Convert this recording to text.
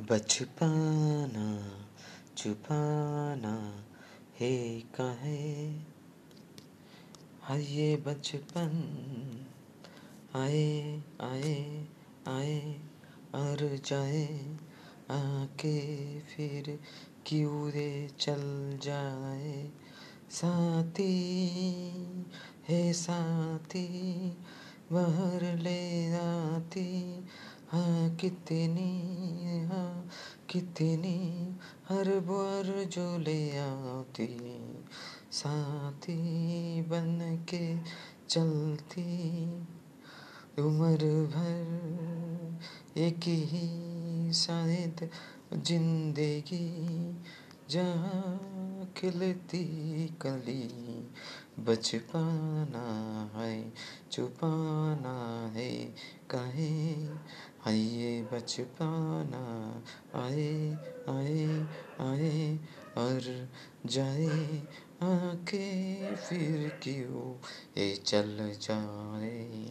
बचपना, छुपाना, है कहे? ये बचपन, आए आए आए, और जाए आके फिर क्यों रे चल जाए। साथी है साथी, बाहर ले आती हाँ कितनी कितनी हर बार जो ले आती, साथी बन के चलती। उम्र भर एक ही शायद ज़िंदगी जहाँ खिलती कली। बचपना है, छुपाना है, कहे आइए बचपाना आए आए आए और जाए आके फिर क्यों? ये चल जाए।